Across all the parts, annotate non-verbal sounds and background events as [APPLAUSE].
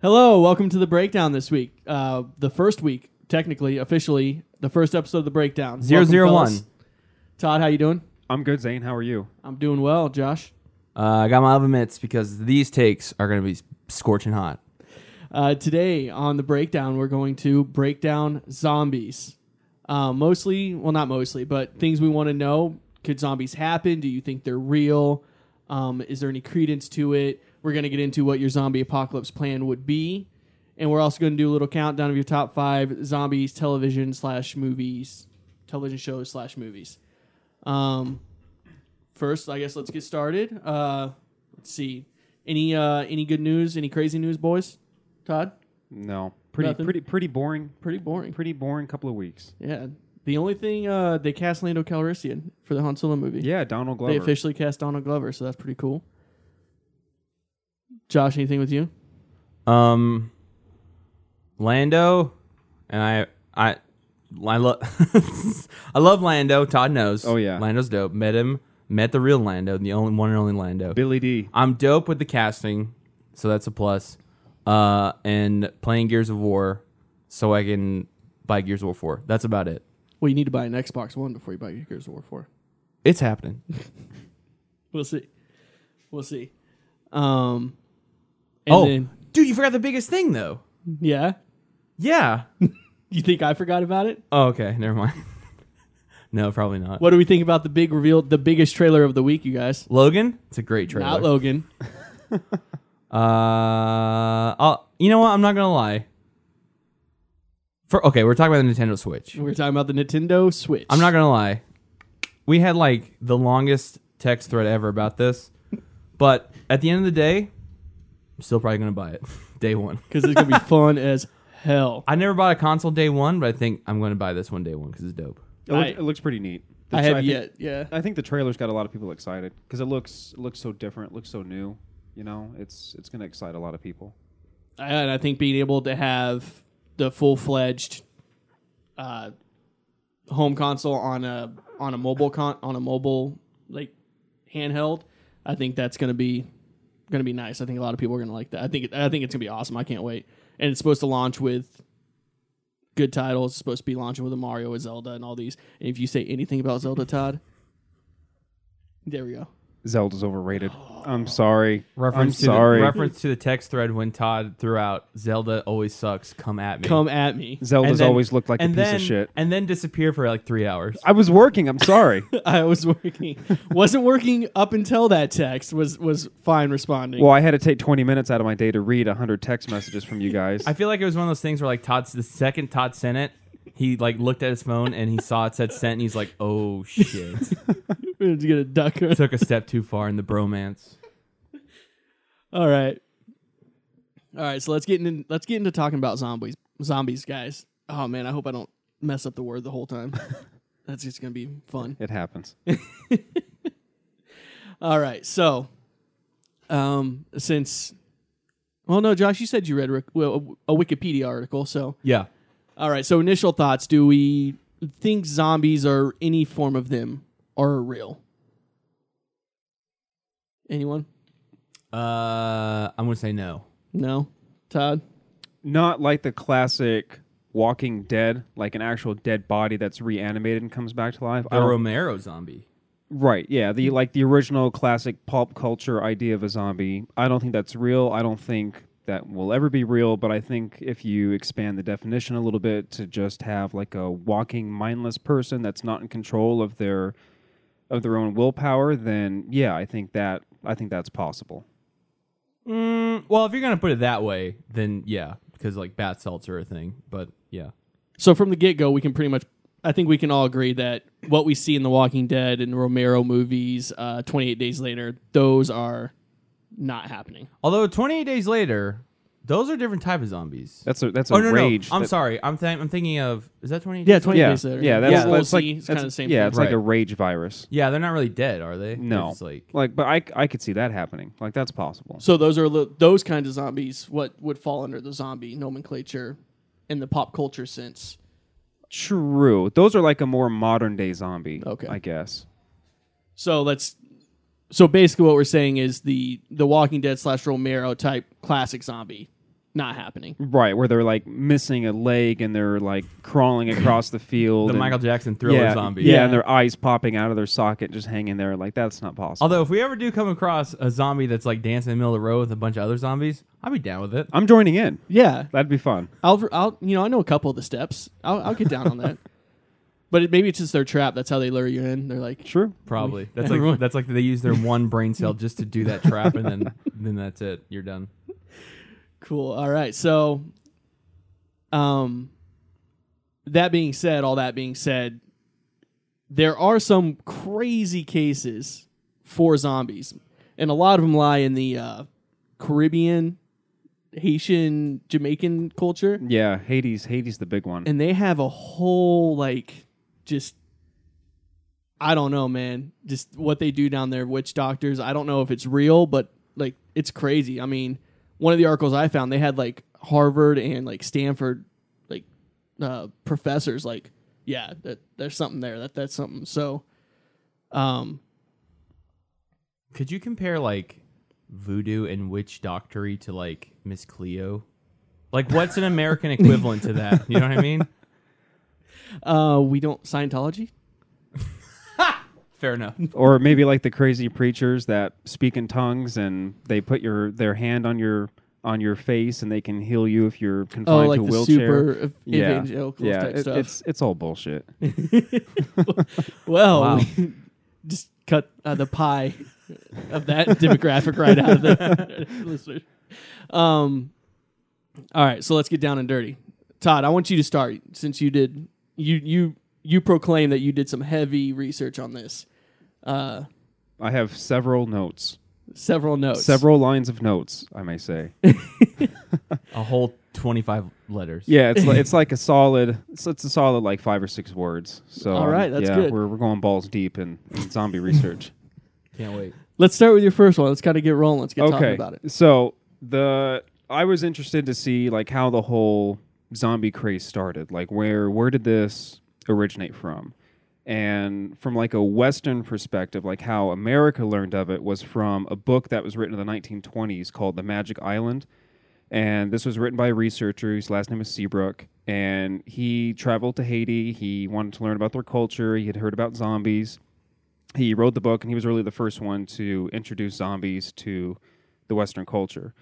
Hello, welcome to the breakdown this week. Uh, the first week, technically, officially, the first episode of the breakdown. Zero Welcome, zero fellas. one. Todd, how you doing? I'm good, Zane. How are you? I'm doing well. Josh, Uh, I got my oven mitts because these takes are going to be scorching hot. uh, today on the breakdown, we're going to break down zombies. Uh, mostly, well, not mostly, but things we want to know. Could zombies happen? Do you think they're real? Um, is there any credence to it? We're going to get into what your zombie apocalypse plan would be. And we're also going to do a little countdown of your top five zombies television slash movies, television shows slash movies. Um, first, I guess let's get started. Uh, let's see. Any uh, any good news? Any crazy news, boys? Todd, No. Pretty Nothing. pretty pretty boring. pretty boring. Pretty boring couple of weeks. Yeah. The only thing uh, they cast Lando Calrissian for the Han Solo movie. Yeah, Donald Glover. They officially cast Donald Glover, so that's pretty cool. Josh, anything with you? Um, Lando, and I, I, I love, [LAUGHS] I love Lando. Todd knows. Oh, yeah. Lando's dope. Met him. Met the real Lando, the only one and only Lando. Billy Dee. I'm dope with the casting, so that's a plus. Uh, and playing Gears of War, so I can buy Gears of War four. That's about it. Well, you need to buy an Xbox One before you buy Gears of War 4. It's happening. [LAUGHS] We'll see. We'll see. Um, and oh, then, dude, you forgot the biggest thing though. yeah. Yeah. [LAUGHS] You think I forgot about it? oh, okay. Never mind. [LAUGHS] no, probably not. What do we think about the big reveal, the biggest trailer of the week, you guys? Logan? It's a great trailer. Not Logan. [LAUGHS] Uh, I'll, you know what? I'm not gonna lie. For okay, we're talking about the Nintendo Switch. We're talking about the Nintendo Switch. I'm not gonna lie. We had like the longest text thread ever about this, but at the end of the day, I'm still probably gonna buy it [LAUGHS] day one. because it's gonna be [LAUGHS] fun as hell. I never bought a console day one, but I think I'm gonna buy this one day one because it's dope. It, look- I- it looks pretty neat. The I tra- have think- yet, yeah. I think the trailer's got a lot of people excited because it looks it looks so different, looks so new. You know, it's it's going to excite a lot of people. and I think being able to have the full fledged uh, home console on a on a mobile con on a mobile like handheld, I think that's gonna be gonna be nice. I think a lot of people are gonna like that. I think I think it's gonna be awesome. I can't wait. And it's supposed to launch with good titles. It's supposed to be launching with a Mario, a Zelda, and all these. And if you say anything about Zelda, Todd, there we go. Zelda's overrated. [GASPS] I'm sorry. Reference I'm to sorry. The, reference to the text thread when Todd threw out Zelda always sucks. Come at me. Come at me. Zelda's And then- always looked like a piece then, of shit. and then disappear for like three hours. I was working. I'm sorry. [LAUGHS] I was working. Wasn't working up until that text was was fine responding. well, I had to take 20 minutes out of my day to read 100 text messages from you guys. I feel like it was one of those things where like Todd's the second Todd sent it, he like looked at his phone and he saw it said sent and he's like, oh shit. We're just gonna duck her. Took a step too far in the bromance. All right. All right, so let's get into let's get into talking about zombies. Zombies, guys. Oh man, I hope I don't mess up the word the whole time. [LAUGHS] That's just gonna be fun. it happens. [LAUGHS] All right, so um since well no, Josh, you said you read Rick- well, a Wikipedia article, so Yeah. All right, so initial thoughts, do we think zombies or any form of them are real? Anyone? Uh I'm gonna say no. No? Todd? Not like the classic Walking Dead, like an actual dead body that's reanimated and comes back to life. I The don't- Romero zombie. Right, yeah, the like the original classic pulp culture idea of a zombie. I don't think that's real. I don't think that will ever be real, but I think if you expand the definition a little bit to just have like a walking mindless person that's not in control of their of their own willpower, then yeah, I think that I think that's possible. Mm, well, if you're gonna put it that way, then yeah, because like bat salts are a thing. But yeah, So from the get go, we can pretty much, I think we can all agree that what we see in The Walking Dead and Romero movies, uh, 28 Days Later, those are not happening. although 28 days later, those are different type of zombies. That's a that's a oh no, rage. no, I'm that- sorry. I'm th- I'm thinking of is that 28? Yeah, days 28 Yeah, Days Later. yeah, that's, Yeah. that's like it's that's, kind of the same Yeah, thing. it's like a rage virus. Yeah, they're not really dead, are they? No, just like like, but I I could see that happening. Like that's possible. So those are the, those kinds of zombies. What would fall under the zombie nomenclature in the pop culture sense? True. Those are like a more modern day zombie. Okay. I guess. So let's. So basically, what we're saying is the the Walking Dead slash Romero type classic zombie, not happening. Right, where they're like missing a leg and they're like crawling across the field. The and- Michael Jackson thriller yeah, zombie. Yeah, Yeah. and their eyes popping out of their socket, just hanging there. Like that's not possible. Although if we ever do come across a zombie that's like dancing in the middle of the road with a bunch of other zombies, I'd be down with it. I'm joining in. Yeah, That'd be fun. I'll, I'll, you know, I know a couple of the steps. I'll, I'll get down on that. [LAUGHS] But it, maybe it's just their trap. That's how they lure you in. They're like, sure, Probably. [LAUGHS] That's Everyone- like that's like they use their one brain cell just to do that trap, and then [LAUGHS] then that's it. You're done. Cool. All right. So, um, that being said, all that being said, there are some crazy cases for zombies, and a lot of them lie in the uh, Caribbean, Haitian, Jamaican culture, Yeah, Haiti. Haiti, the big one. and they have a whole like just. I don't know, man. Just what they do down there, witch doctors. I don't know if it's real, but like it's crazy. I mean, one of the articles I found, they had like Harvard and like Stanford, like uh, professors, like, yeah, that there's something there. That that's something. So, um, Could you compare like voodoo and witch doctory to like Miss Cleo? Like, what's an American [LAUGHS] equivalent to that? You know what I mean? Uh, we don't Scientology. Fair enough. or maybe like the crazy preachers that speak in tongues and they put your their hand on your on your face and they can heal you if you're Oh, confined like to a the wheelchair. super yeah, evangelical yeah, type it- stuff. it's it's all bullshit. [LAUGHS] [LAUGHS] well, Wow. we [LAUGHS] just cut uh, the pie of that demographic right out of the listeners. Um, all right, so let's get down and dirty. Todd, I want you to start since you did you you you proclaim that you did some heavy research on this. Uh, I have several notes, several notes. several lines of notes, I may say. [LAUGHS] A whole twenty-five letters. Yeah, it's like, it's like a solid. It's, it's a solid like five or six words. So All right, that's yeah, good. We're we're going balls deep in, in zombie research. [LAUGHS] Can't wait. Let's start with your first one. Let's kind of get rolling. Let's get talking about it. so the I was interested to see like how the whole zombie craze started. Like where where did this originate from? And from like a Western perspective, like how America learned of it was from a book that was written in the 1920s called The Magic Island. And this was written by a researcher. whose last name is Seabrook. And he traveled to Haiti. He wanted to learn about their culture. He had heard about zombies. He wrote the book, and he was really the first one to introduce zombies to the Western culture.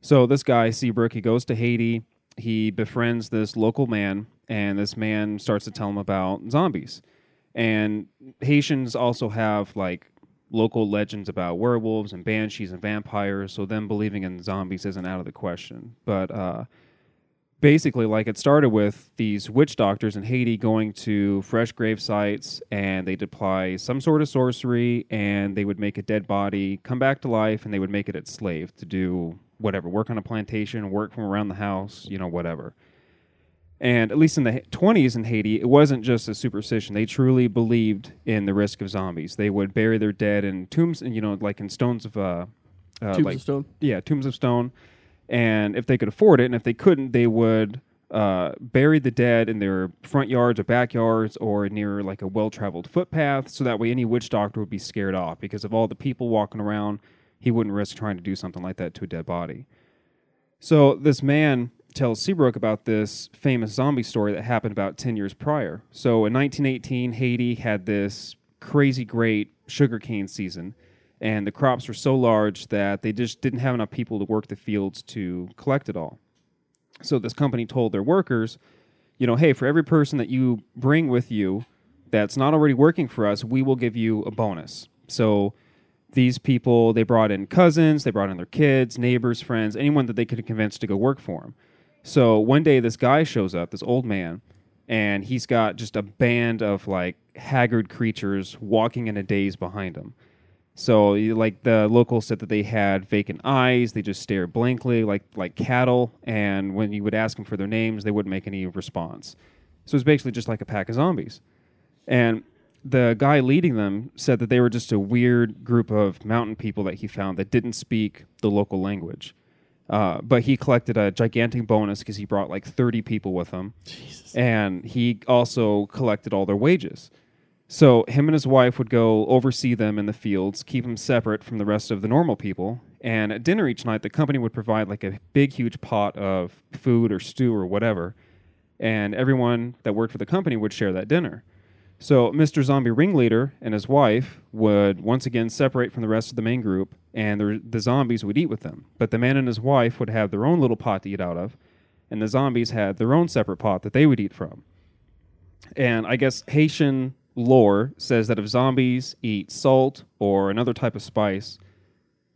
So this guy, Seabrook, he goes to Haiti. He befriends this local man, and this man starts to tell him about zombies. And Haitians also have like local legends about werewolves and banshees and vampires, so them believing in zombies isn't out of the question. But uh, basically, like it started with these witch doctors in Haiti going to fresh grave sites and they'd apply some sort of sorcery and they would make a dead body come back to life and they would make it its slave to do whatever work on a plantation, work from around the house, you know, whatever. And at least in the 20s in Haiti, it wasn't just a superstition. They truly believed in the risk of zombies. They would bury their dead in tombs, you know, like in stones of, uh, uh, Tubes like of stone. yeah, tombs of stone. And if they could afford it, and if they couldn't, they would uh, bury the dead in their front yards or backyards or near like a well-traveled footpath, so that way any witch doctor would be scared off because of all the people walking around. He wouldn't risk trying to do something like that to a dead body. So this man tells Seabrook about this famous zombie story that happened about 10 years prior. So in 1918, Haiti had this crazy great sugarcane season, and the crops were so large that they just didn't have enough people to work the fields to collect it all. So this company told their workers, you know, hey, for every person that you bring with you that's not already working for us, we will give you a bonus. So these people, they brought in cousins, they brought in their kids, neighbors, friends, anyone that they could convince to go work for them. So one day, this guy shows up, this old man, and he's got just a band of like haggard creatures walking in a daze behind him. So, like the locals said that they had vacant eyes; they just stare blankly, like like cattle. And when you would ask them for their names, they wouldn't make any response. So it's basically just like a pack of zombies. And the guy leading them said that they were just a weird group of mountain people that he found that didn't speak the local language. Uh, but he collected a gigantic bonus because he brought like 30 people with him. Jesus. And he also collected all their wages. So him and his wife would go oversee them in the fields, keep them separate from the rest of the normal people. And at dinner each night, the company would provide like a big, huge pot of food or stew or whatever. And everyone that worked for the company would share that dinner. So Mr. Zombie Ringleader and his wife would once again separate from the rest of the main group, and the, the zombies would eat with them. But the man and his wife would have their own little pot to eat out of, and the zombies had their own separate pot that they would eat from. And I guess Haitian lore says that if zombies eat salt or another type of spice,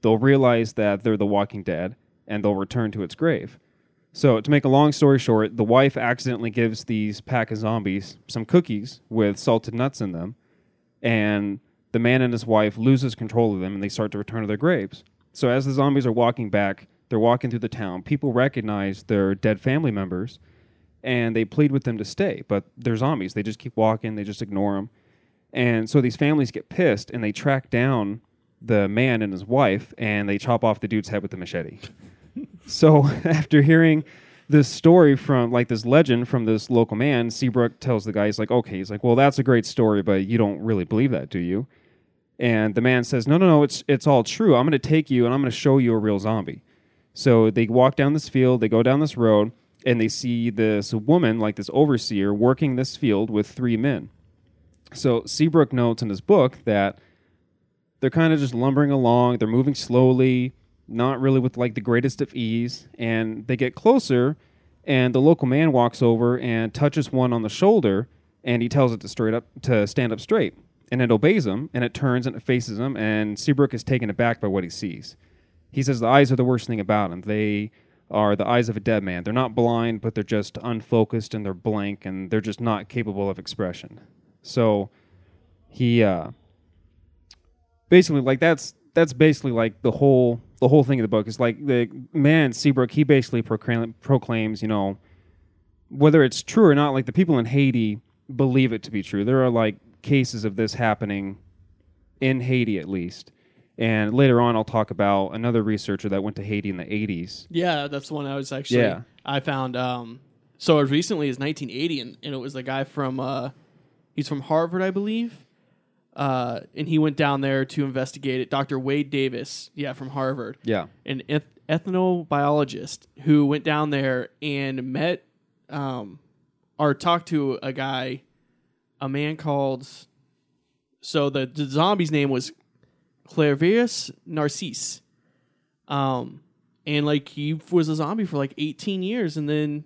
they'll realize that they're the walking dead and they'll return to its grave. So, to make a long story short, the wife accidentally gives these pack of zombies some cookies with salted nuts in them, and the man and his wife loses control of them and they start to return to their graves. So, as the zombies are walking back, they're walking through the town. People recognize their dead family members and they plead with them to stay, but they're zombies. They just keep walking, they just ignore them. And so these families get pissed and they track down the man and his wife and they chop off the dude's head with a machete. So [LAUGHS] after hearing this story from like this legend from this local man, Seabrook tells the guy, he's like, okay, he's like, well, that's a great story, but you don't really believe that, do you? And the man says, no, no, no, it's it's all true. I'm going to take you and I'm going to show you a real zombie. So they walk down this field, they go down this road, and they see this woman, like this overseer, working this field with three men. So Seabrook notes in his book that they're kind of just lumbering along, they're moving slowly, not really with like the greatest of ease, and they get closer, and the local man walks over and touches one on the shoulder, and he tells it to straight up to stand up straight. And it obeys him, and it turns and it faces him, and Seabrook is taken aback by what he sees. He says the eyes are the worst thing about him. They are the eyes of a dead man. They're not blind, but they're just unfocused and they're blank and they're just not capable of expression. So he uh, basically like that's that's basically like the whole the whole thing of the book is like the man Seabrook he basically proclaim, proclaims you know whether it's true or not like the people in Haiti believe it to be true. There are like cases of this happening in Haiti at least and later on, I'll talk about another researcher that went to Haiti in the 80s. Yeah, that's the one I was actually. Yeah. I found. Um, so as recently as 1980, and, and it was a guy from. Uh, he's from Harvard, I believe. Uh, and he went down there to investigate it. Dr. Wade Davis, yeah, from Harvard, Yeah. an eth- ethnobiologist who went down there and met, um, or talked to a guy, a man called. So the, the zombie's name was Clairvius Narcisse. Um, and like he was a zombie for like 18 years, and then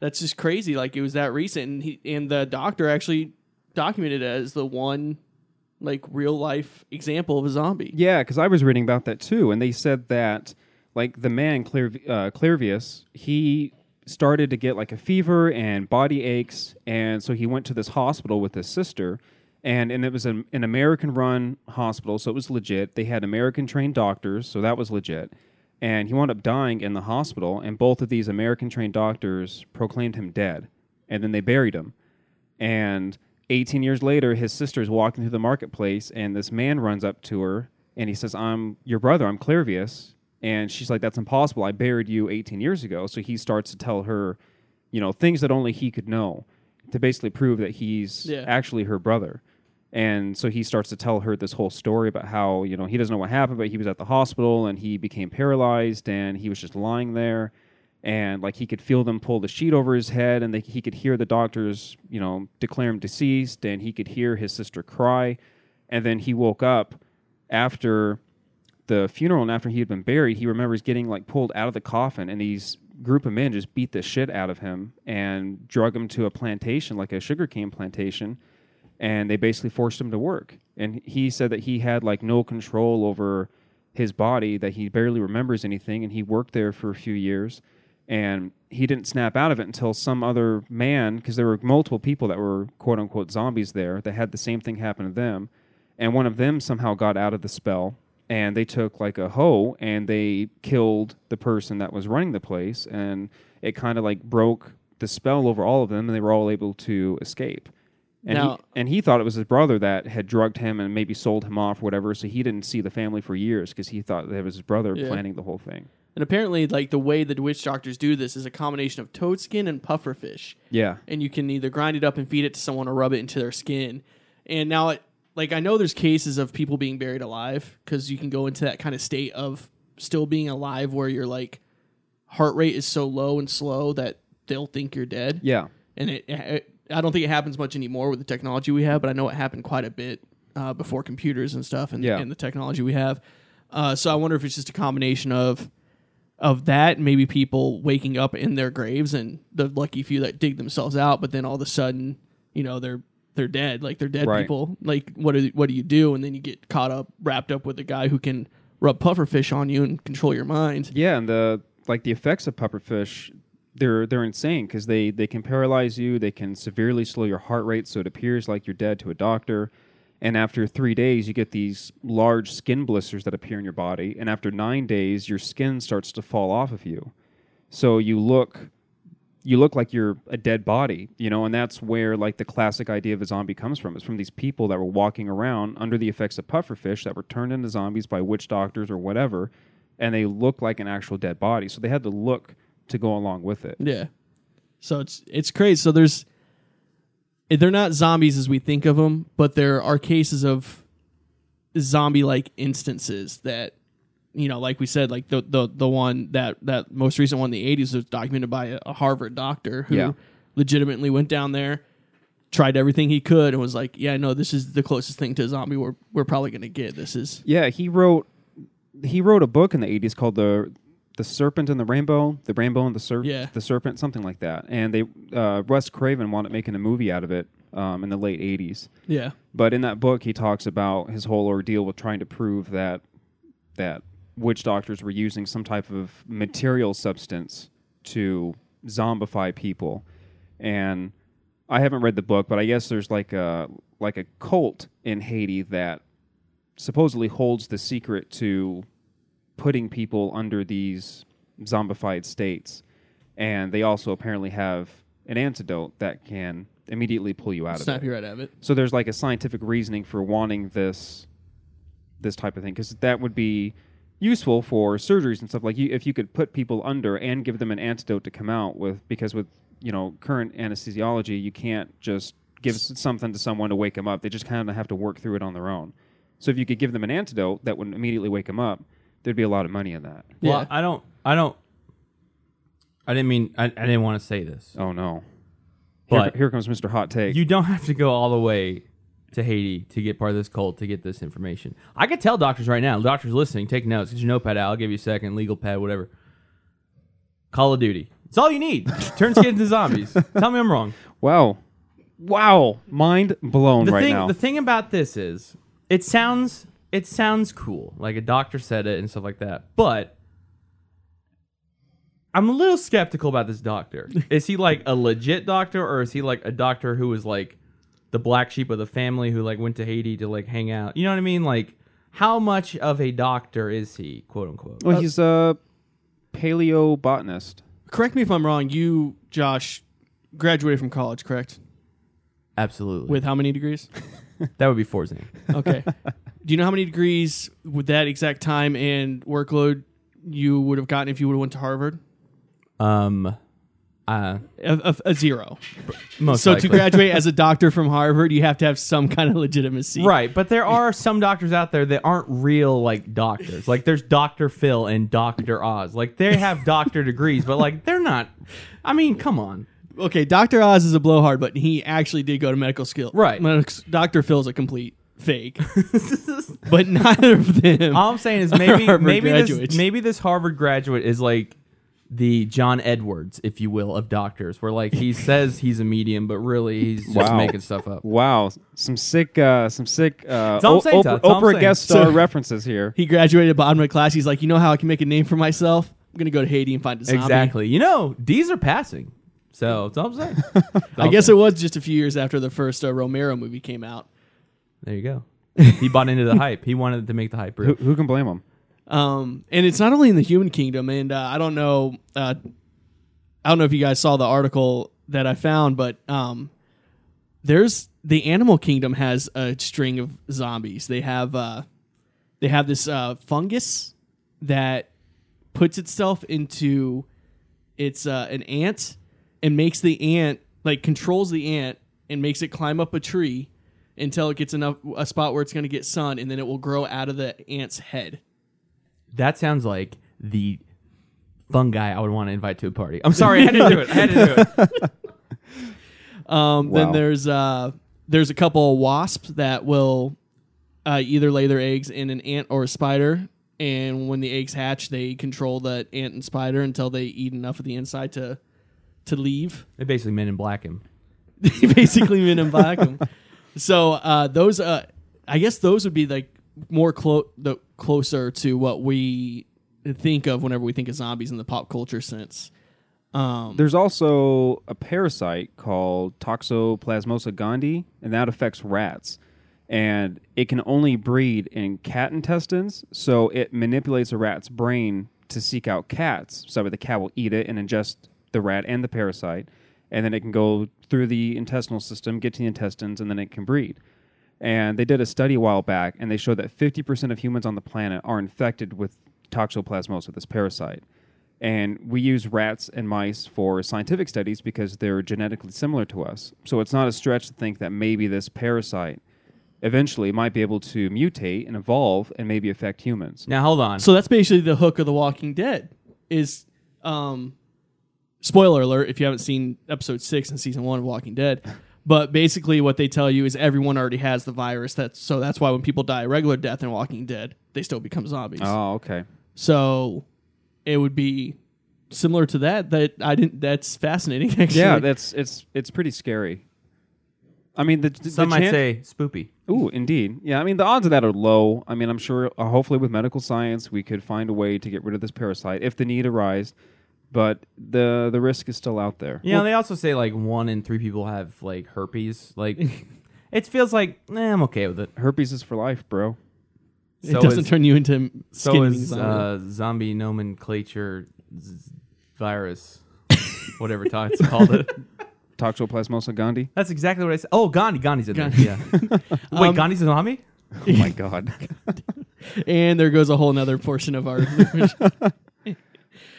that's just crazy. Like it was that recent, and he and the doctor actually documented it as the one like real life example of a zombie. Yeah, because I was reading about that too, and they said that like the man Clair- uh, Clairvius, he started to get like a fever and body aches, and so he went to this hospital with his sister, and and it was an, an American run hospital, so it was legit. They had American trained doctors, so that was legit. And he wound up dying in the hospital, and both of these American trained doctors proclaimed him dead, and then they buried him. And 18 years later, his sister's walking through the marketplace, and this man runs up to her and he says, I'm your brother, I'm Clairvius. And she's like, That's impossible. I buried you 18 years ago. So he starts to tell her, you know, things that only he could know to basically prove that he's Yeah. actually her brother. And so he starts to tell her this whole story about how, you know, he doesn't know what happened, but he was at the hospital and he became paralyzed and he was just lying there. And like he could feel them pull the sheet over his head and they, he could hear the doctors, you know, declare him deceased and he could hear his sister cry. And then he woke up after the funeral and after he had been buried, he remembers getting like pulled out of the coffin and these group of men just beat the shit out of him and drug him to a plantation, like a sugarcane plantation, and they basically forced him to work. And he said that he had like no control over his body, that he barely remembers anything, and he worked there for a few years. And he didn't snap out of it until some other man, because there were multiple people that were quote unquote zombies there that had the same thing happen to them. And one of them somehow got out of the spell and they took like a hoe and they killed the person that was running the place and it kind of like broke the spell over all of them and they were all able to escape and Now- he, and he thought it was his brother that had drugged him and maybe sold him off or whatever so he didn't see the family for years because he thought that it was his brother Yeah. planning the whole thing And apparently, like the way the witch doctors do this is a combination of toad skin and pufferfish. yeah and you can either grind it up and feed it to someone or rub it into their skin. And now it like I know there's cases of people being buried alive because you can go into that kind of state of still being alive where your like heart rate is so low and slow that they'll think you're dead. Yeah. And it, it I don't think it happens much anymore with the technology we have, but I know it happened quite a bit uh, before computers and stuff and, Yeah. and the technology we have. Uh, so I wonder if it's just a combination of of that, maybe people waking up in their graves and the lucky few that dig themselves out, but then all of a sudden, you know, they're they're dead. Like they're dead Right. people. Like what do what do you do? And then you get caught up, wrapped up with a guy who can rub pufferfish on you and control your mind. Yeah, and the like the effects of pufferfish, they're they're insane because they they can paralyze you. They can severely slow your heart rate, so it appears like you're dead to a doctor. And after three days, you get these large skin blisters that appear in your body. And after nine days, your skin starts to fall off of you. So you look you look like you're a dead body, you know, and that's where like the classic idea of a zombie comes from. It's from these people that were walking around under the effects of pufferfish that were turned into zombies by witch doctors or whatever, and they look like an actual dead body. So they had to look to go along with it. Yeah. So it's it's crazy. So there's they're not zombies as we think of them, but there are cases of zombie like instances that you know, like we said, like the the the one that that most recent one in the 80s was documented by a, a Harvard doctor who Yeah. legitimately went down there, tried everything he could, and was like, "Yeah, no, this is the closest thing to a zombie we're we're probably gonna get. This is Yeah, he wrote he wrote a book in the 80s called the the Serpent and the Rainbow, the Rainbow and the Serpent, Yeah. the Serpent, something like that. And they uh, Wes Craven wanted making a movie out of it um, in the late 80s. yeah, But in that book, he talks about his whole ordeal with trying to prove that that witch doctors were using some type of material substance to zombify people. And I haven't read the book, but I guess there's like a like a cult in Haiti that supposedly holds the secret to putting people under these zombified states. And they also apparently have an antidote that can immediately pull you out snap of it. you right out of it. So there's like a scientific reasoning for wanting this this type of thing because that would be useful for surgeries and stuff like you if you could put people under and give them an antidote to come out with because with you know current anesthesiology you can't just give s- something to someone to wake them up they just kind of have to work through it on their own so if you could give them an antidote that would immediately wake them up there'd be a lot of money in that Well, Yeah. I don't. I don't. I didn't mean. I, I didn't want to say this. oh no here, But- here comes mr hot take You don't have to go all the way to Haiti to get part of this cult to get this information. I could tell doctors right now. Doctors listening, take notes. Get your notepad out. I'll give you a second. Legal pad, whatever. Call of Duty. It's all you need. Turns kids into zombies. [LAUGHS] Tell me I'm wrong. wow wow mind blown the right thing, now The thing about this is, it sounds it sounds cool, like a doctor said it and stuff like that. But I'm a little skeptical about this doctor. [LAUGHS] is he like a legit doctor, or is he like a doctor who was like the black sheep of the family who like went to Haiti to like hang out? You know what I mean? Like, how much of a doctor is he, quote unquote? well he's a paleobotanist Correct me if I'm wrong. You, Josh, graduated from college, correct? Absolutely. With how many degrees? [LAUGHS] that would be four Forzane. Okay. [LAUGHS] Do you know how many degrees with that exact time and workload you would have gotten if you would have went to Harvard? Um, uh, A, a, a zero. most so likely. to graduate as a doctor from Harvard, you have to have some kind of legitimacy. Right, but there are some doctors out there that aren't real like doctors. Like there's Doctor Phil and Doctor Oz. Like they have doctor degrees, but like they're not. I mean, come on. Okay, Dr. Oz is a blowhard, but he actually did go to medical school. Right. Dr. Phil's a complete fake. [LAUGHS] but neither of them. All I'm saying is maybe Harvard maybe this, maybe this Harvard graduate is like the John Edwards, if you will, of doctors, where like he [LAUGHS] says he's a medium, but really he's just Wow. making stuff up. Wow, some sick, uh, some sick uh, That's all I'm O- saying, Oprah, Todd. That's all I'm Oprah saying. guest star So- references here. he graduated bottom of class. He's like, you know how I can make a name for myself? I'm going to go to Haiti and find a zombie. Exactly. You know, these are passing. So that's all I'm saying. [LAUGHS] That's all I I'm guess saying. it was just a few years after the first uh, Romero movie came out. There you go. [LAUGHS] He bought into the hype. He wanted to make the hype real. Who, who can blame him? Um, and it's not only in the human kingdom, and uh, I don't know, uh, I don't know if you guys saw the article that I found, but um, there's the animal kingdom has a string of zombies. They have uh, they have this uh, fungus that puts itself into it's uh, an ant and makes the ant like controls the ant and makes it climb up a tree until it gets enough a spot where it's going to get sun, and then it will grow out of the ant's head. That sounds like the fungi I would want to invite to a party. I'm sorry, I had to do it. I had to do it. [LAUGHS] [LAUGHS] Um, Then there's uh, there's a couple of wasps that will uh, either lay their eggs in an ant or a spider, and when the eggs hatch, they control that ant and spider until they eat enough of the inside to to leave. They basically men in black him. [LAUGHS] They basically men in black 'em. So uh, those, uh, I guess those would be like more clo- the closer to what we think of whenever we think of zombies in the pop culture sense. Um, There's also a parasite called Toxoplasmosa gondii, and that affects rats. And it can only breed in cat intestines, so it manipulates a rat's brain to seek out cats. So the cat will eat it and ingest the rat and the parasite, and then it can go through the intestinal system, get to the intestines, and then it can breed. And they did a study a while back, and they showed that 50% of humans on the planet are infected with toxoplasmosis, this parasite. And we use rats and mice for scientific studies because they're genetically similar to us. So it's not a stretch to think that maybe this parasite eventually might be able to mutate and evolve and maybe affect humans. Now hold on. so that's basically the hook of The Walking Dead. Is um, spoiler alert if you haven't seen episode six in season one of Walking Dead. But basically, what they tell you is everyone already has the virus. That's so that's why when people die a regular death in Walking Dead, they still become zombies. Oh, okay. So it would be similar to that. That I didn't. That's fascinating. [LAUGHS] Actually, Yeah, that's it's it's pretty scary. I mean, the, the Some might chan- say spoopy. Ooh, indeed. Yeah, I mean, the odds of that are low. I mean, I'm sure, uh, hopefully, with medical science, we could find a way to get rid of this parasite if the need arise. But the the risk is still out there. Yeah, know, they also say like one in three people have like herpes. Like, [LAUGHS] it feels like eh, I'm okay with it. Herpes is for life, bro. it So doesn't is- turn you into So is zombie. uh, zombie nomenclature z- virus, [LAUGHS] whatever it's called. It. [LAUGHS] Toxoplasmosa gondii. That's exactly what I said. Oh, Gandhi. Gandhi's in there. Gandhi. Yeah. Wait, Um, Gandhi's a zombie? Oh my god. and there goes a whole nother portion of our.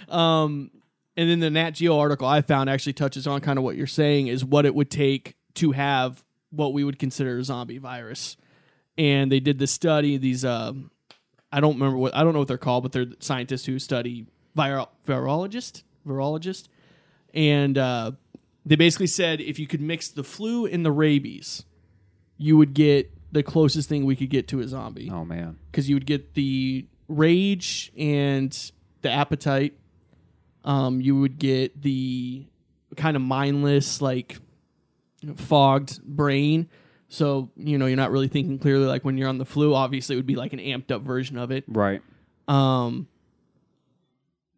um, and then the Nat Geo article I found actually touches on kind of what you're saying is what it would take to have what we would consider a zombie virus. And they did this study. These, um, I don't remember what I don't know what they're called, but they're scientists who study viral virologist, virologist, and uh, they basically said if you could mix the flu and the rabies, you would get the closest thing we could get to a zombie Oh man. because you would get the rage and the appetite. Um, you would get the kind of mindless, like fogged brain. So you know you're not really thinking clearly. Like when you're on the flu, obviously it would be like an amped up version of it. Right. Um,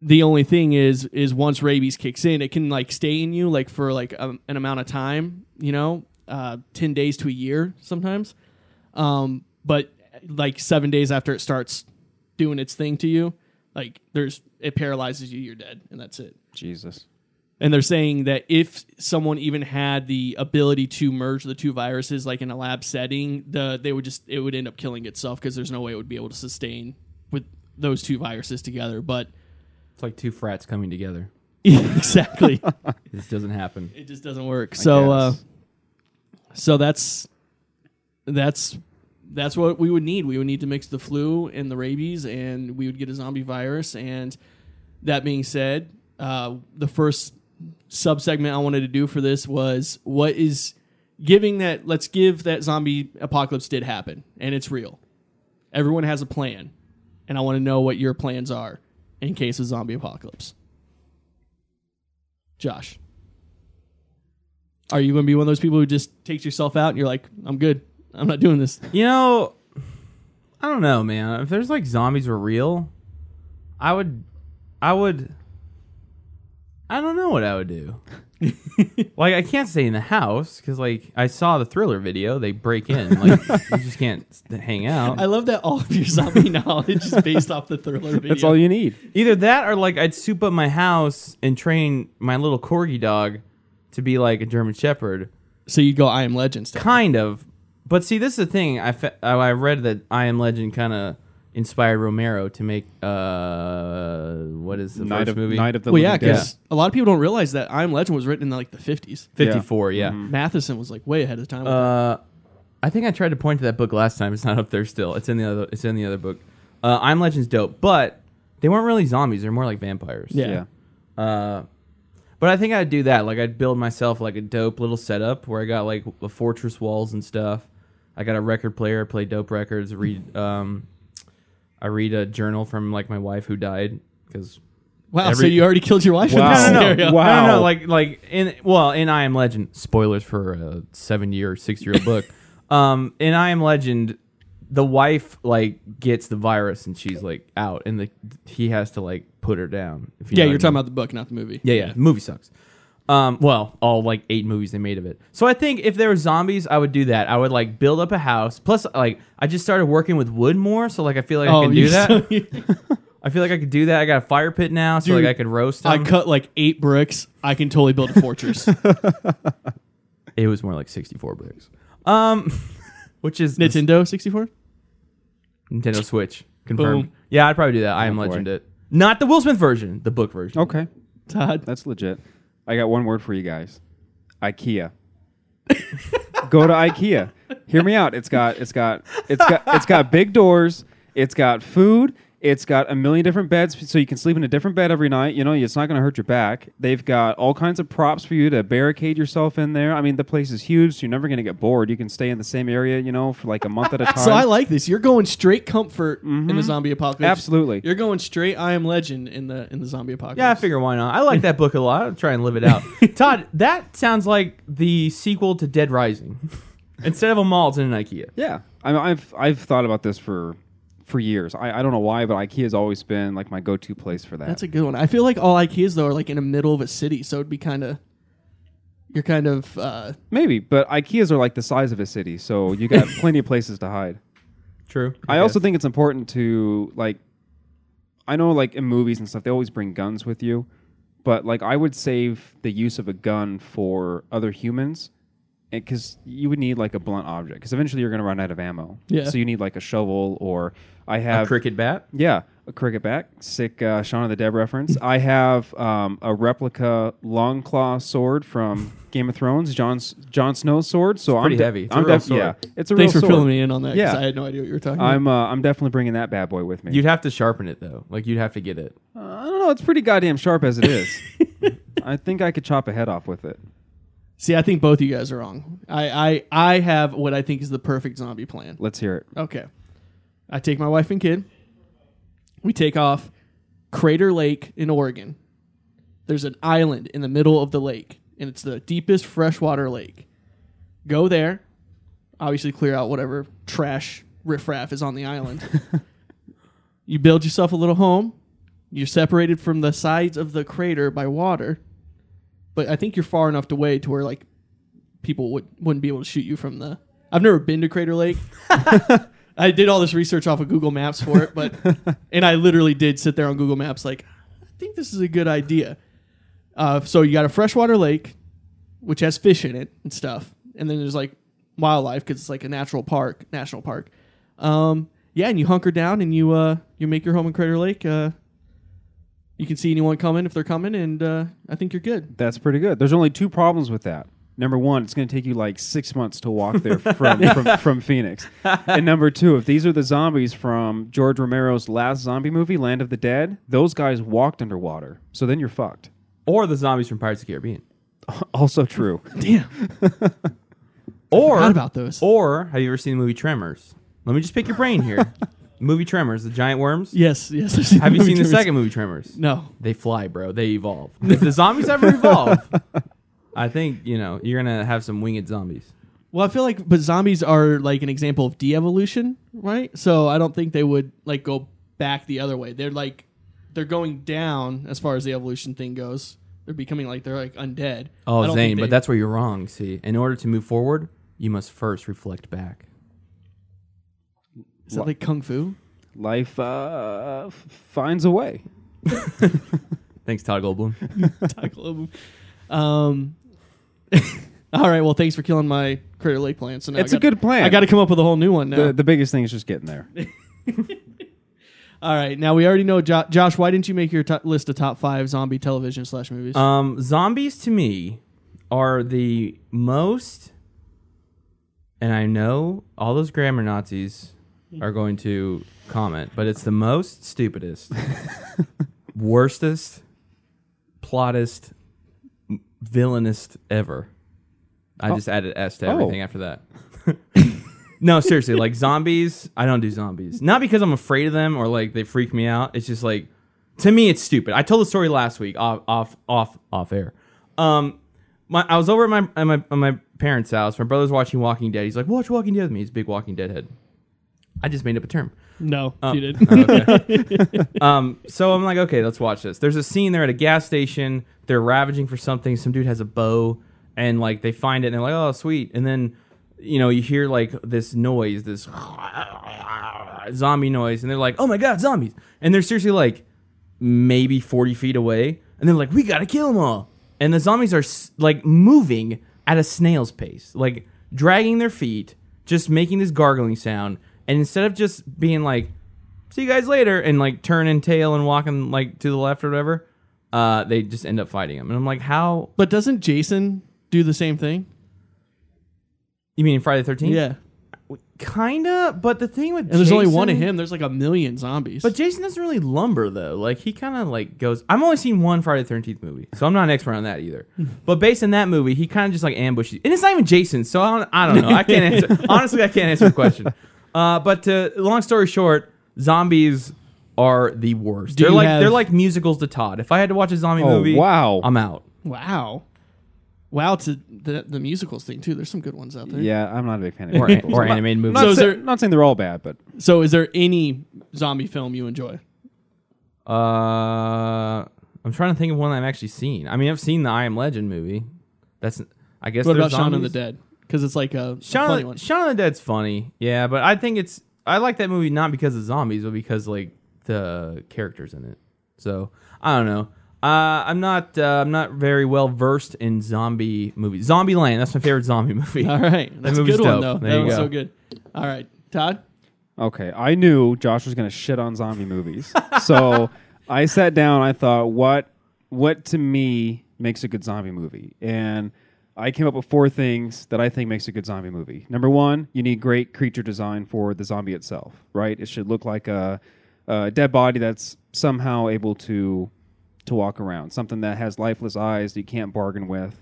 the only thing is, is once rabies kicks in, it can like stay in you like for like um, an amount of time. You know, uh, ten days to a year sometimes. Um, but like seven days after it starts doing its thing to you, like there's it paralyzes you. You're dead, and that's it. Jesus. And they're saying that if someone even had the ability to merge the two viruses, like in a lab setting, the they would just it would end up killing itself because there's no way it would be able to sustain with those two viruses together. But It's like two frats coming together. [LAUGHS] exactly, [LAUGHS] This doesn't happen. it just doesn't work. So, uh, so that's that's that's what we would need. We would need to mix the flu and the rabies, and we would get a zombie virus. And that being said, uh, the first sub segment I wanted to do for this was what is giving that. Let's give that zombie apocalypse did happen, and it's real. Everyone has a plan, and I want to know what your plans are in case of zombie apocalypse. Josh. Are you going to be one of those people who just takes yourself out and you're like, I'm good. I'm not doing this. You know, I don't know, man. If there's like zombies were real, I would, I would, I don't know what I would do. [LAUGHS] like I can't stay in the house because like I saw the thriller video. They break in. Like you just can't s- hang out. I love that all of your zombie [LAUGHS] knowledge is based off the thriller video. That's all you need. Either that or like I'd soup up my house and train my little corgi dog to be like a German Shepherd. so you go I am legend. Kind of. But see, this is the thing. I, fe- I I read that I Am Legend kind of inspired Romero to make uh what is the Night first of movie? Night of the Well, yeah, Living Dead. because a lot of people don't realize that I am legend was written in like the 50s. 54, yeah. Matheson was like way ahead of time. with Uh I think I tried to point to that book last time. It's not up there still. It's in the other. It's in the other book. Uh, I'm Legend's dope, but they weren't really zombies. They're more like vampires. Yeah. Yeah. Uh, but I think I'd do that. Like I'd build myself like a dope little setup where I got like a fortress walls and stuff. I got a record player, I play dope records, read. Um, I read a journal from like my wife who died because Wow. so you already killed your wife? Wow. In this no, no, scenario. no, Wow. no, no, no, like like in well in I Am Legend. Spoilers for a seven year, six year old book. [LAUGHS] Um, in I Am Legend, the wife like gets the virus and she's like out, and the he has to like put her down. If you Yeah, know you're what I talking about the book, not the movie. Yeah, yeah. The movie sucks. Um, well, all like eight movies they made of it. So I think if there were zombies, I would do that. I would like build up a house. Plus, like I just started working with wood more, so like I feel like I Oh, can do that. [LAUGHS] I feel like I could do that. I got a fire pit now, so Dude, like I could roast I them. cut like eight bricks. I can totally build a fortress. [LAUGHS] It was more like 64 bricks. Um, [LAUGHS] which is Nintendo 64? Nintendo Switch confirmed. Boom. Yeah, I'd probably do that. I am boy. Legend it. Not the Will Smith version, the book version. Okay. Todd. That's legit. I got one word for you guys. IKEA. Go to IKEA. Hear me out. It's got it's got it's got it's got big doors. It's got food. It's got a million different beds, so you can sleep in a different bed every night. You know, it's not going to hurt your back. They've got all kinds of props for you to barricade yourself in there. I mean, the place is huge, so you're never going to get bored. You can stay in the same area, you know, for like a month at a time. [LAUGHS] So I like this. You're going straight comfort in the mm-hmm. zombie apocalypse. Absolutely. You're going straight I am legend in the in the zombie apocalypse. Yeah, I figure why not. I like that book a lot. I'll try and live it out. [LAUGHS] Todd, that sounds like the sequel to Dead Rising. [LAUGHS] Instead of a mall, it's in an IKEA. Yeah, I mean, I've I've thought about this for for years. I, I don't know why, but IKEA's always been like my go to place for that. That's a good one. I feel like all IKEAs though are like in the middle of a city, so it'd be kind of you're kind of uh, Maybe, but IKEAs are like the size of a city, so you got [LAUGHS] plenty of places to hide. True. I also think it's important to like. I know, like in movies and stuff, they always bring guns with you, but like I would save the use of a gun for other humans, because you would need like a blunt object, because eventually you're going to run out of ammo. Yeah. So you need like a shovel, or I have a cricket bat. Yeah, a cricket bat. Sick uh, Shaun of the Dead reference. I have um, a replica long claw sword from [LAUGHS] Game of Thrones, John's Jon Snow's sword. So I'm pretty de- heavy. It's a I'm real def- sword. Yeah, it's a thanks real for sword. filling me in on that. Yeah. I had no idea what you were talking I'm uh, I'm definitely bringing that bad boy with me. You'd have to sharpen it though. Like you'd have to get it. Uh, I don't know. It's pretty goddamn sharp as it is. [LAUGHS] I think I could chop a head off with it. See, I think both of you guys are wrong. I, I I have what I think is the perfect zombie plan. Let's hear it. Okay, I take my wife and kid. We take off Crater Lake in Oregon. There's an island in the middle of the lake, and it's the deepest freshwater lake. Go there, obviously clear out whatever trash riffraff is on the island. [LAUGHS] you build yourself a little home. You're separated from the sides of the crater by water, but I think you're far enough away to where like people would wouldn't be able to shoot you from the. I've never been to Crater Lake. [LAUGHS] I did all this research off of Google Maps for it, but [LAUGHS] and I literally did sit there on Google Maps like, I think this is a good idea. Uh, so you got a freshwater lake, which has fish in it and stuff, and then there's like wildlife because it's like a natural park, national park. Um, yeah, and you hunker down and you uh, you make your home in Crater Lake. Uh, you can see anyone coming if they're coming, and uh, I think you're good. That's pretty good. There's only two problems with that. Number one, it's going to take you like six months to walk there [LAUGHS] from, from from Phoenix. And number two, if these are the zombies from George Romero's last zombie movie, Land of the Dead, those guys walked underwater. So then you're fucked. Or the zombies from Pirates of the Caribbean. [LAUGHS] Also true. Damn, [LAUGHS] Or forgot about those. Or have you ever seen the movie Tremors? Let me just pick your brain here. Movie Tremors, the giant worms. Yes, yes. I've seen Have you movie seen the second movie Tremors? No. They fly, bro. They evolve. if the zombies ever evolve, I think you know you're gonna have some winged zombies. Well, I feel like, but zombies are like an example of de-evolution, right? So I don't think they would like go back the other way. They're like, they're going down as far as the evolution thing goes. They're becoming like they're like undead. Oh, I Oh, don't Zane, think but that's where you're wrong. See, in order to move forward, you must first reflect back. Is that like kung fu? Life uh, f- finds a way. [LAUGHS] Thanks, Todd Goldblum. [LAUGHS] Tackle 'em. um. [LAUGHS] all right. Well, thanks for killing my Crater Lake plan. So now It's I a got- good plan. I got to come up with a whole new one now. The, the biggest thing is just getting there. all right. Now we already know jo- Josh. Why didn't you make your to- list of top five zombie television slash movies? Um, zombies to me are the most and I know all those grammar Nazis are going to comment, but it's the most stupidest, [LAUGHS] worstest, plottest, villainest ever. I Oh. just added S to Oh. everything after that. [LAUGHS] no, seriously, like zombies, I don't do zombies. Not because I'm afraid of them or like they freak me out. It's just like to me it's stupid. I told the story last week off off off off air. Um my I was over at my at my at my parents' house. My brother's watching Walking Dead. He's like, "Watch Walking Dead with me." He's a big Walking Dead head. I just made up a term. No, Oh. you didn't. [LAUGHS] okay. [LAUGHS] um, so I'm like, okay, let's watch this. There's a scene there at a gas station. They're ravaging for something. Some dude has a bow, and like they find it, and they're like, oh, sweet. And then, you know, you hear like this noise, this [LAUGHS] zombie noise, and they're like, oh my god, zombies! And they're seriously like maybe 40 feet away, and they're like, we gotta kill them all. And the zombies are s- like moving at a snail's pace, like dragging their feet, just making this gargling sound. And instead of just being like, see you guys later, and like turning tail and walking like to the left or whatever, uh, they just end up fighting him. And I'm like, how? But doesn't Jason do the same thing? You mean Friday the 13th? Yeah. Kinda, but the thing with And there's only one of him. There's like a million zombies. But Jason doesn't really lumber though. Like he kind of like goes. I've only seen one Friday the Thirteenth movie, so I'm not an expert on that either. [LAUGHS] but based on that movie, he kind of just like ambushes, and it's not even Jason. So I don't, I don't know. I can't [LAUGHS] answer. Honestly, I can't answer the question. Uh, but to, long story short, zombies are the worst. Do they're you like have- they're like musicals to Todd. If I had to watch a zombie Oh, movie, wow. I'm out. wow, wow, to the the musicals thing too. There's some good ones out there. Yeah, I'm not a big fan of Or, musicals. [LAUGHS] or I'm not- animated movies. Not, So is say- there- not saying they're all bad, but So, is there any zombie film you enjoy? uh, I'm trying to think of one I've actually seen. I mean, I've seen the I Am Legend movie. That's I guess. What there's about Shaun of the zombies. Dead? Because it's like a, a Shaun funny of, one. the, Shaun of the Dead's funny, yeah, but I think it's I like that movie not because of zombies, but because like the characters in it. So I don't know. Uh, I'm not uh, I'm not very well versed in zombie movies. Zombieland. that's my favorite zombie [LAUGHS] movie. All right, that's a movie's good one dope. though. There that you was go. so good. All right, Todd. Okay, I knew Josh was going to shit on zombie movies. [LAUGHS] so I sat down. I thought, what, what to me makes a good zombie movie? And I came up with four things that I think makes a good zombie movie. Number one, you need great creature design for the zombie itself. Right? It should look like a, a dead body that's somehow able to to walk around. Something that has lifeless eyes that you can't bargain with.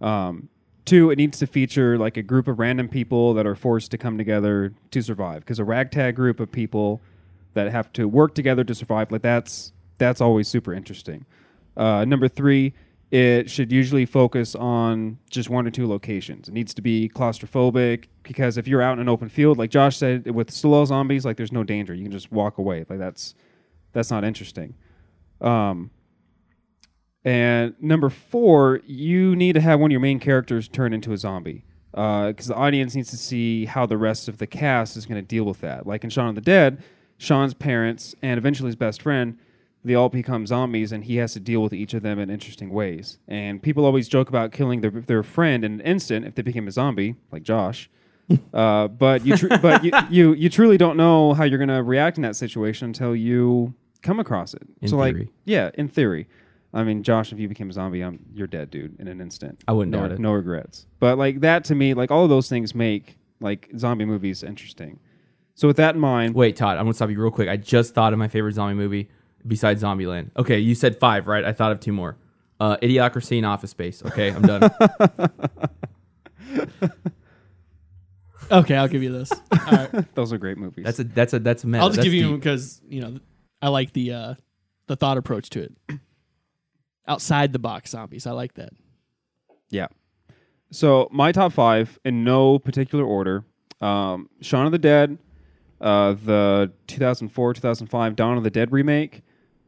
Um, two, it needs to feature like a group of random people that are forced to come together to survive. Because a ragtag group of people that have to work together to survive, like that's that's always super interesting. Uh, number three, it should usually focus on just one or two locations. It needs to be claustrophobic because if you're out in an open field, like Josh said, with slow zombies, like there's no danger. You can just walk away. Like that's that's not interesting. Um, and number four, you need to have one of your main characters turn into a zombie. Because the audience needs to see how the rest of the cast is going to deal with that. Like in Shaun of the Dead, Shaun's parents and eventually his best friend, they all become zombies, and he has to deal with each of them in interesting ways. And people always joke about killing their, their friend in an instant if they became a zombie, like Josh. [LAUGHS] uh, but you, tr- but you, you, you truly don't know how you're going to react in that situation until you come across it. In so, like, theory. yeah, in theory. I mean, Josh, if you became a zombie, I'm, you're dead, dude, in an instant. I wouldn't no, doubt it. No regrets. But like that to me, like all of those things make like zombie movies interesting. So with that in mind, Wait, Todd, I'm gonna stop you real quick. I just thought of my favorite zombie movie besides Zombieland. Okay, you said five, right? I thought of two more. Uh, Idiocracy and Office Space. Okay, I'm done. [LAUGHS] Okay, I'll give you this. All right, [LAUGHS] those are great movies. that's a that's a that's a meta. I'll just That's give you deep. because you know I like the uh, the thought approach to it. Outside the box zombies, I like that. yeah. So my top five in no particular order: um, Shaun of the Dead, uh, the 2004 2005 Dawn of the Dead remake,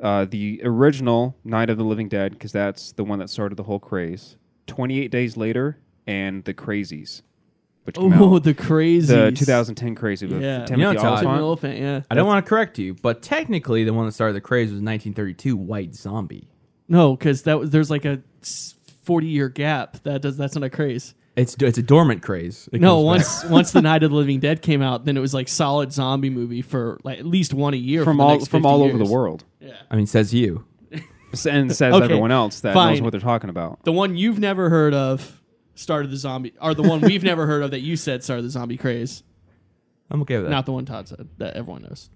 uh, the original Night of the Living Dead because that's the one that started the whole craze. 28 Days Later and the Crazies, which came Oh, out the crazy the 2010 Crazy with Yeah. Timothy You know, Todd- Olyphant. elephant. Yeah, I don't want to correct you, but technically the one that started the craze was 1932 White Zombie. no, because that was there's like a forty year gap. That does that's not a craze. It's it's a dormant craze. It No, once [LAUGHS] once the Night of the Living Dead came out, then it was like solid zombie movie for like at least one a year from all from 50 all over the world, Yeah. I mean, says you. And says Okay, everyone else that knows what they're talking about. The one you've never heard of, started the zombie, or the one we've never heard of that you said started the zombie craze. I'm okay with that. Not the one Todd said that everyone knows.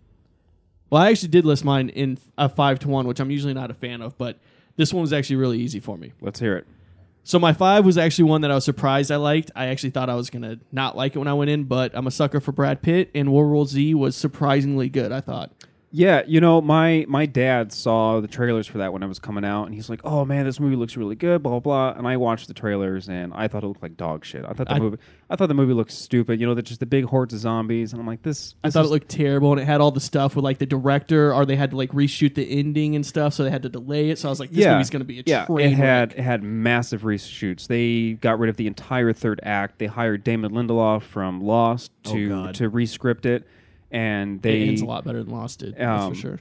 Well, I actually did list mine in a five to one, which I'm usually not a fan of, but this one was actually really easy for me. Let's hear it. So my five was actually one that I was surprised I liked. I actually thought I was gonna not like it when I went in, but I'm a sucker for Brad Pitt, and War World War Z was surprisingly good. I thought. Yeah, you know, my my dad saw the trailers for that when I was coming out, and he's like, "Oh man, this movie looks really good." Blah blah blah. And I watched the trailers, and I thought it looked like dog shit. I thought the I- movie, I thought the movie looked stupid. You know, that just the big hordes of zombies, and I'm like, this. I this thought it looked terrible, and it had all the stuff with like the director, or they had to like reshoot the ending and stuff, so they had to delay it. So I was like, this yeah, movie's gonna be a yeah. train It had wreck. it had massive reshoots. They got rid of the entire third act. They hired Damon Lindelof from Lost Oh, to God. to rescript it, and they it ends a lot better than Lost did. that's Um, for sure.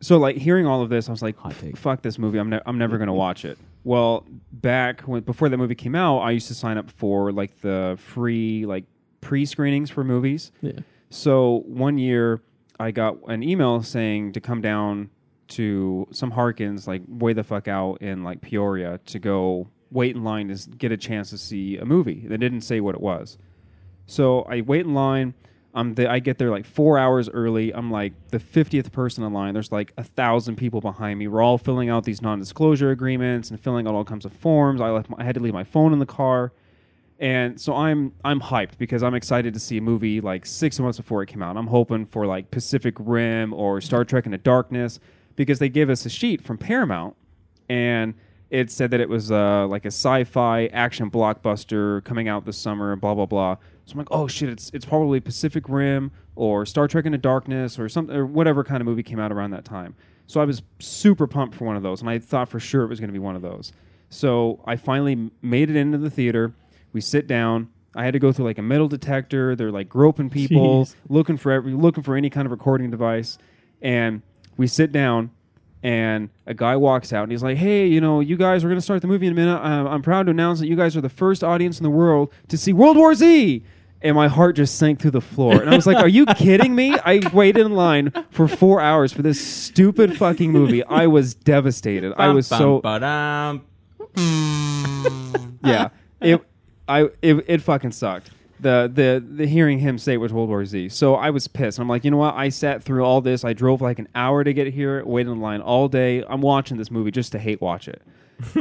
so like hearing all of this, I was like, Hot "Fuck this movie! I'm ne- I'm never gonna watch it." Well, back when before that movie came out, I used to sign up for like the free like pre screenings for movies. Yeah. So one year, I got an email saying to come down to some Harkins, like way the fuck out in like Peoria, to go wait in line to get a chance to see a movie. They didn't say what it was. So I wait in line. I'm the, I get there like four hours early. I'm like the fiftieth person in line. There's like a thousand people behind me. We're all filling out these non-disclosure agreements and filling out all kinds of forms. I left. My, I had to leave my phone in the car, and so I'm I'm hyped because I'm excited to see a movie like six months before it came out. I'm hoping for like Pacific Rim or Star Trek Into Darkness because they gave us a sheet from Paramount and it said that it was uh, like a sci-fi action blockbuster coming out this summer, blah blah blah. So I'm like, oh shit, it's it's probably Pacific Rim or Star Trek Into Darkness or something or whatever kind of movie came out around that time. So I was super pumped for one of those, and I thought for sure it was going to be one of those. So I finally made it into the theater. We sit down. I had to go through like a metal detector. They're like groping people, Jeez. looking for every, looking for any kind of recording device, and we sit down and a guy walks out and he's like, "Hey, you know, you guys, we're going to start the movie in a minute. Um, I'm proud to announce that you guys are the first audience in the world to see World War Z." And my heart just sank through the floor. And I was like, "Are you [LAUGHS] kidding me? I waited in line for four hours for this stupid fucking movie. I was devastated. I was so Ba-dum. [LAUGHS] yeah. It I it, it fucking sucked. The the the hearing him say it was World War Z. So I was pissed. I'm like, you know what? I sat through all this. I drove like an hour to get here, waited in line all day. I'm watching this movie just to hate watch it.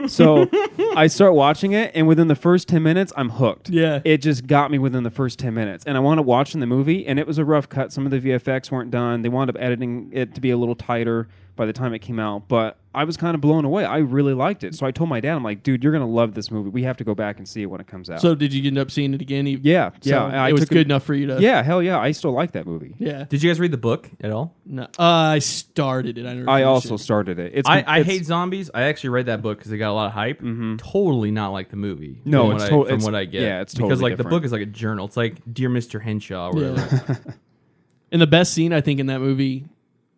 So I start watching it, and within the first ten minutes, I'm hooked. Yeah. it just got me within the first ten minutes, and I wound up watching the movie, and it was a rough cut. Some of the VFX weren't done. They wound up editing it to be a little tighter by the time it came out, but I was kind of blown away. I really liked it, so I told my dad, I'm like, dude, you're gonna love this movie. We have to go back and see it when it comes out. So did you end up seeing it again? You- yeah, so yeah, I it was took good enough for you to. Yeah, hell yeah, I still like that movie. Yeah. Did you guys read the book at all? No, uh, I started it. I, never I finished also it. started it. It's I, I it's- hate zombies. I actually read that book because it got a lot of hype. Totally not like the movie. No, from it's what to- I, from it's- what I get. yeah, it's because totally like the different. book is like a journal. It's like Dear Mr. Henshaw. Or Yeah. whatever. [LAUGHS] And the best scene I think in that movie,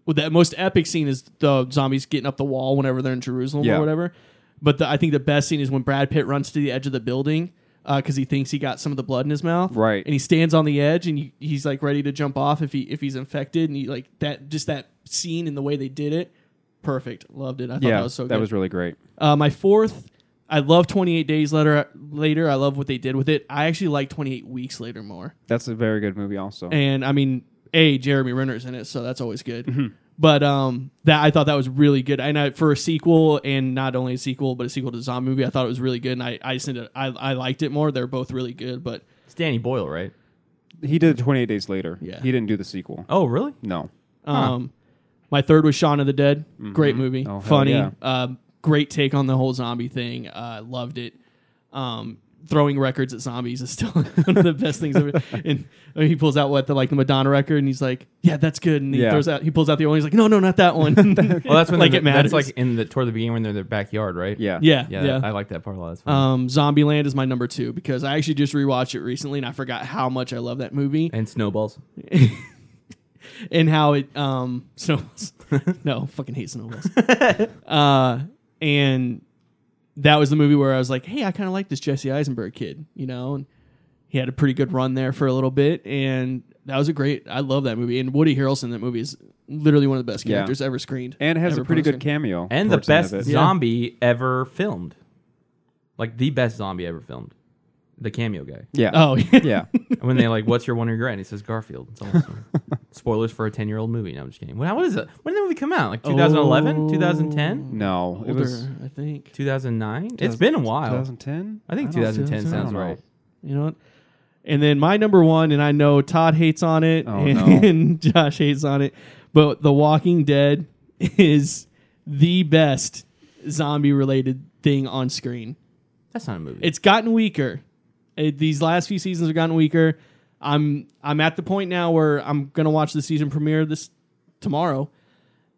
well, that most epic scene is the zombies getting up the wall whenever they're in Jerusalem Yeah. or whatever. But the, I think the best scene is when Brad Pitt runs to the edge of the building because he thinks he got some of the blood in his mouth, Right. And he stands on the edge and he, he's like ready to jump off if he if he's infected, and he like that just that scene and the way they did it, perfect. Loved it. I thought yeah, that was so good. That was really great. Uh, my fourth, I love 28 Days Later. Later, I love what they did with it. I actually like 28 Weeks Later more. That's a very good movie, also. And I mean, a Jeremy Renner's in it, so that's always good. Mm-hmm. But um, that I thought that was really good. And I, for a sequel, and not only a sequel, but a sequel to the zombie movie, I thought it was really good. And I, I just ended, I, I liked it more. They're both really good. But It's Danny Boyle, right? he did it 28 Days Later. Yeah. he didn't do the sequel. Oh, really? No. um, my third was Shaun of the Dead. Great movie, Oh, hell funny, yeah. um, great take on the whole zombie thing. Uh, loved it. Um, throwing records at zombies is still [LAUGHS] one of the best things ever. And uh, he pulls out what the like the Madonna record, and he's like, "Yeah, that's good." And he Yeah. throws out, he pulls out the old. one. He's like, "No, no, not that one." [LAUGHS] Well, that's when like they're- it matters. That's like in the toward the beginning when they're in their backyard, right? Yeah. yeah, Yeah, yeah. I like that part a lot. That's fun. um, Zombieland is my number two because I actually just rewatched it recently, and I forgot how much I love that movie and snowballs. [LAUGHS] and how it um snowballs. no, fucking hate snowballs. uh, and that was the movie where I was like, hey, I kind of like this Jesse Eisenberg kid, you know, and he had a pretty good run there for a little bit, and that was a great. I love that movie, and Woody Harrelson that movie is literally one of the best Yeah. characters ever screened, And it has ever a pretty put on good screen. cameo. And the towards end best of it. Yeah. zombie ever filmed. Like the best zombie ever filmed. The cameo guy. Yeah. Oh, yeah. And when they like, "What's your one regret?" And he says Garfield. It's awesome. [LAUGHS] Spoilers for a ten year old movie. No, I'm just kidding. When, what is it? When did the movie come out? Like 2011, Oh. 2010, No, it older, was I think. 2009. It's been a while. 2010. I think don't- 2010 I sounds right. You know what? And then my number one, and I know Todd hates on it, Oh, and [LAUGHS] Josh hates on it, but The Walking Dead is the best zombie related thing on screen. That's not a movie. It's gotten weaker. It, these last few seasons have gotten weaker. I'm I'm at the point now where I'm gonna watch the season premiere this tomorrow,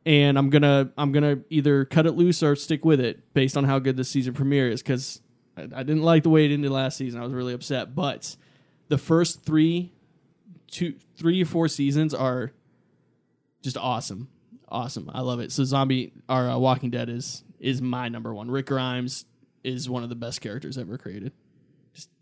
and I'm gonna I'm gonna either cut it loose or stick with it based on how good the season premiere is because I, I didn't like the way it ended last season. I was really upset, but the first three, two, three or four seasons are just awesome, awesome. I love it. So Zombie or uh, Walking Dead is is my number one. Rick Grimes is one of the best characters ever created.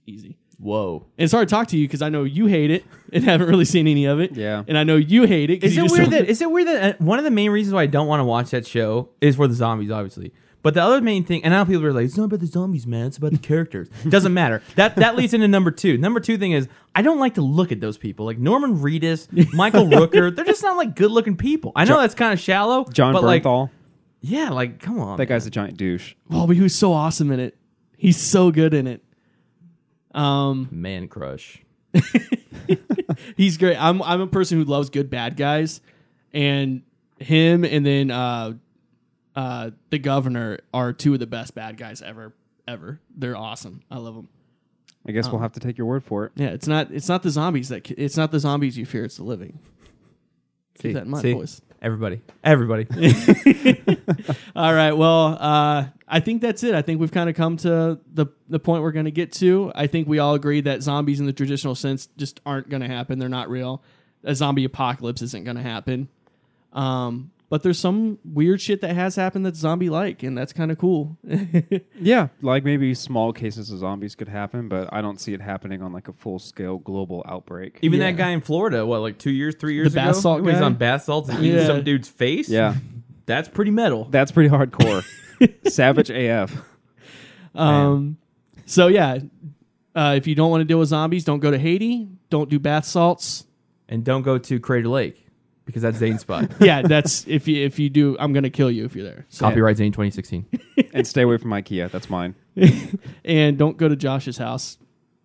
Just easy. Whoa. And it's hard to talk to you because I know you hate it [LAUGHS] and haven't really seen any of it. Yeah. And I know you hate it. Is Is you it weird that is it weird that uh, one of the main reasons why I don't want to watch that show is for the zombies, obviously. But the other main thing, and now people are like, "It's not about the zombies, man. It's about the characters." [LAUGHS] Doesn't matter. That that leads into number two. Number two thing is I don't like to look at those people, like Norman Reedus, [LAUGHS] Michael Rooker. They're just not like good looking people. I know Jo- that's kind of shallow, Jon but like, Bernthal. yeah, like come on, that man. guy's a giant douche. Oh, but he was so awesome in it. He's so good in it. Um, man crush. [LAUGHS] he's great. I'm I'm a person who loves good bad guys, and him and then uh, uh, the governor are two of the best bad guys ever. Ever. They're awesome. I love them. I guess we'll have to take your word for it. Yeah, it's not it's not the zombies that ki- it's not the zombies you fear. It's the living. Keep that in mind, See? boys. Everybody, everybody. [LAUGHS] All right. Well, uh, I think that's it. I think we've kind of come to the the point we're going to get to. I think we all agree that zombies in the traditional sense just aren't going to happen. They're not real. A zombie apocalypse isn't going to happen. Um, but there's some weird shit that has happened that's zombie like, and that's kind of cool. [LAUGHS] Yeah, like maybe small cases of zombies could happen, but I don't see it happening on like a full scale global outbreak. Even Yeah. that guy in Florida, what, like two years, three years The ago, bath salt when he's on bath salts and Yeah. some dude's face. Yeah, that's pretty metal. that's pretty hardcore. [LAUGHS] Savage AF. um, so yeah, uh, if you don't want to deal with zombies, don't go to Haiti. Don't do bath salts. And don't go to Crater Lake because that's Zane's spot. [LAUGHS] yeah, that's if you if you do, I'm gonna kill you if you're there. So, Copyright Zane 2016. and stay away from IKEA. That's mine. [LAUGHS] and don't go to Josh's house.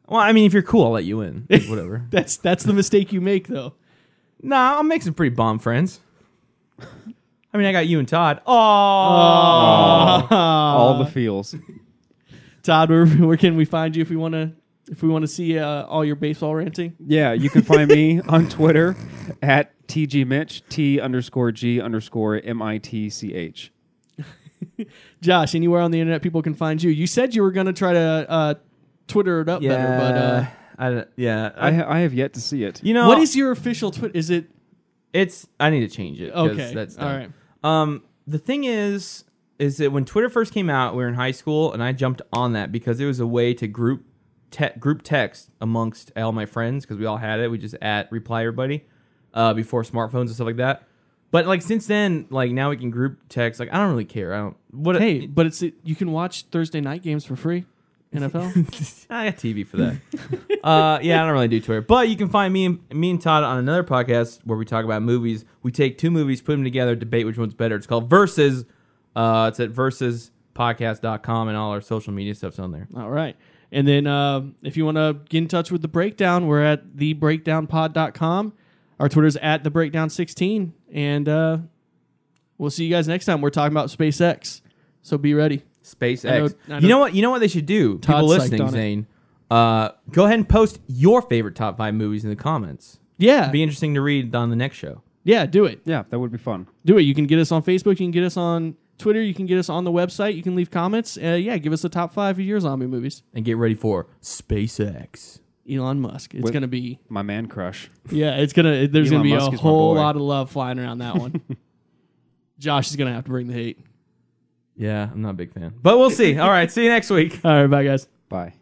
well, I mean, if you're cool, I'll let you in. [LAUGHS] Whatever. That's that's the mistake you make though. nah, I'll make some pretty bomb friends. I mean, I got you and Todd. Oh, All the feels. Todd, where, where can we find you if we want to if we want to see uh, all your baseball ranting? Yeah, you can find me [LAUGHS] on Twitter at tgmitch, t underscore g underscore m i t c h. [LAUGHS] Josh, anywhere on the internet people can find you. You said you were going to try to uh, Twitter it up better, but uh, I, yeah. I, I, ha- I have yet to see it. you know, what is your official Twitter? Is it it's? I need to change it. okay? That's all dumb. right. Um, the thing is, is that when Twitter first came out, we were in high school, and I jumped on that because it was a way to group te- group text amongst all my friends because we all had it. We just at reply everybody uh, before smartphones and stuff like that. But like since then, like now we can group text. Like I don't really care. I don't. What? Hey, but it's you can watch Thursday night games for free. NFL. [LAUGHS] I got TV for that. [LAUGHS] uh, yeah, I don't really do Twitter, but you can find me and me and Todd on another podcast where we talk about movies. We take two movies, put them together, debate which one's better. It's called Versus. Uh, it's at versuspodcast.com and all our social media stuff's on there. All right. And then uh, if you want to get in touch with the breakdown, we're at thebreakdownpod.com. Our Twitter's at the breakdown16. And uh, we'll see you guys next time. We're talking about SpaceX. So be ready. SpaceX. I know- I know- you know what? You know what they should do? Todd's People listening. Zane. Uh, go ahead and post your favorite top five movies in the comments. Yeah. It'd be interesting to read on the next show. yeah, do it. Yeah, that would be fun. Do it. You can get us on Facebook. You can get us on Twitter. You can get us on the website. You can leave comments. Uh, yeah, give us the top five of your zombie movies. And get ready for SpaceX. Elon Musk. It's With- going to be, My man crush. yeah, it's going to, there's gonna be Musk a whole lot of love flying around that one. [LAUGHS] Josh is going to have to bring the hate. Yeah, I'm not a big fan. But we'll see. All right, see you next week. [LAUGHS] All right, bye, guys. Bye.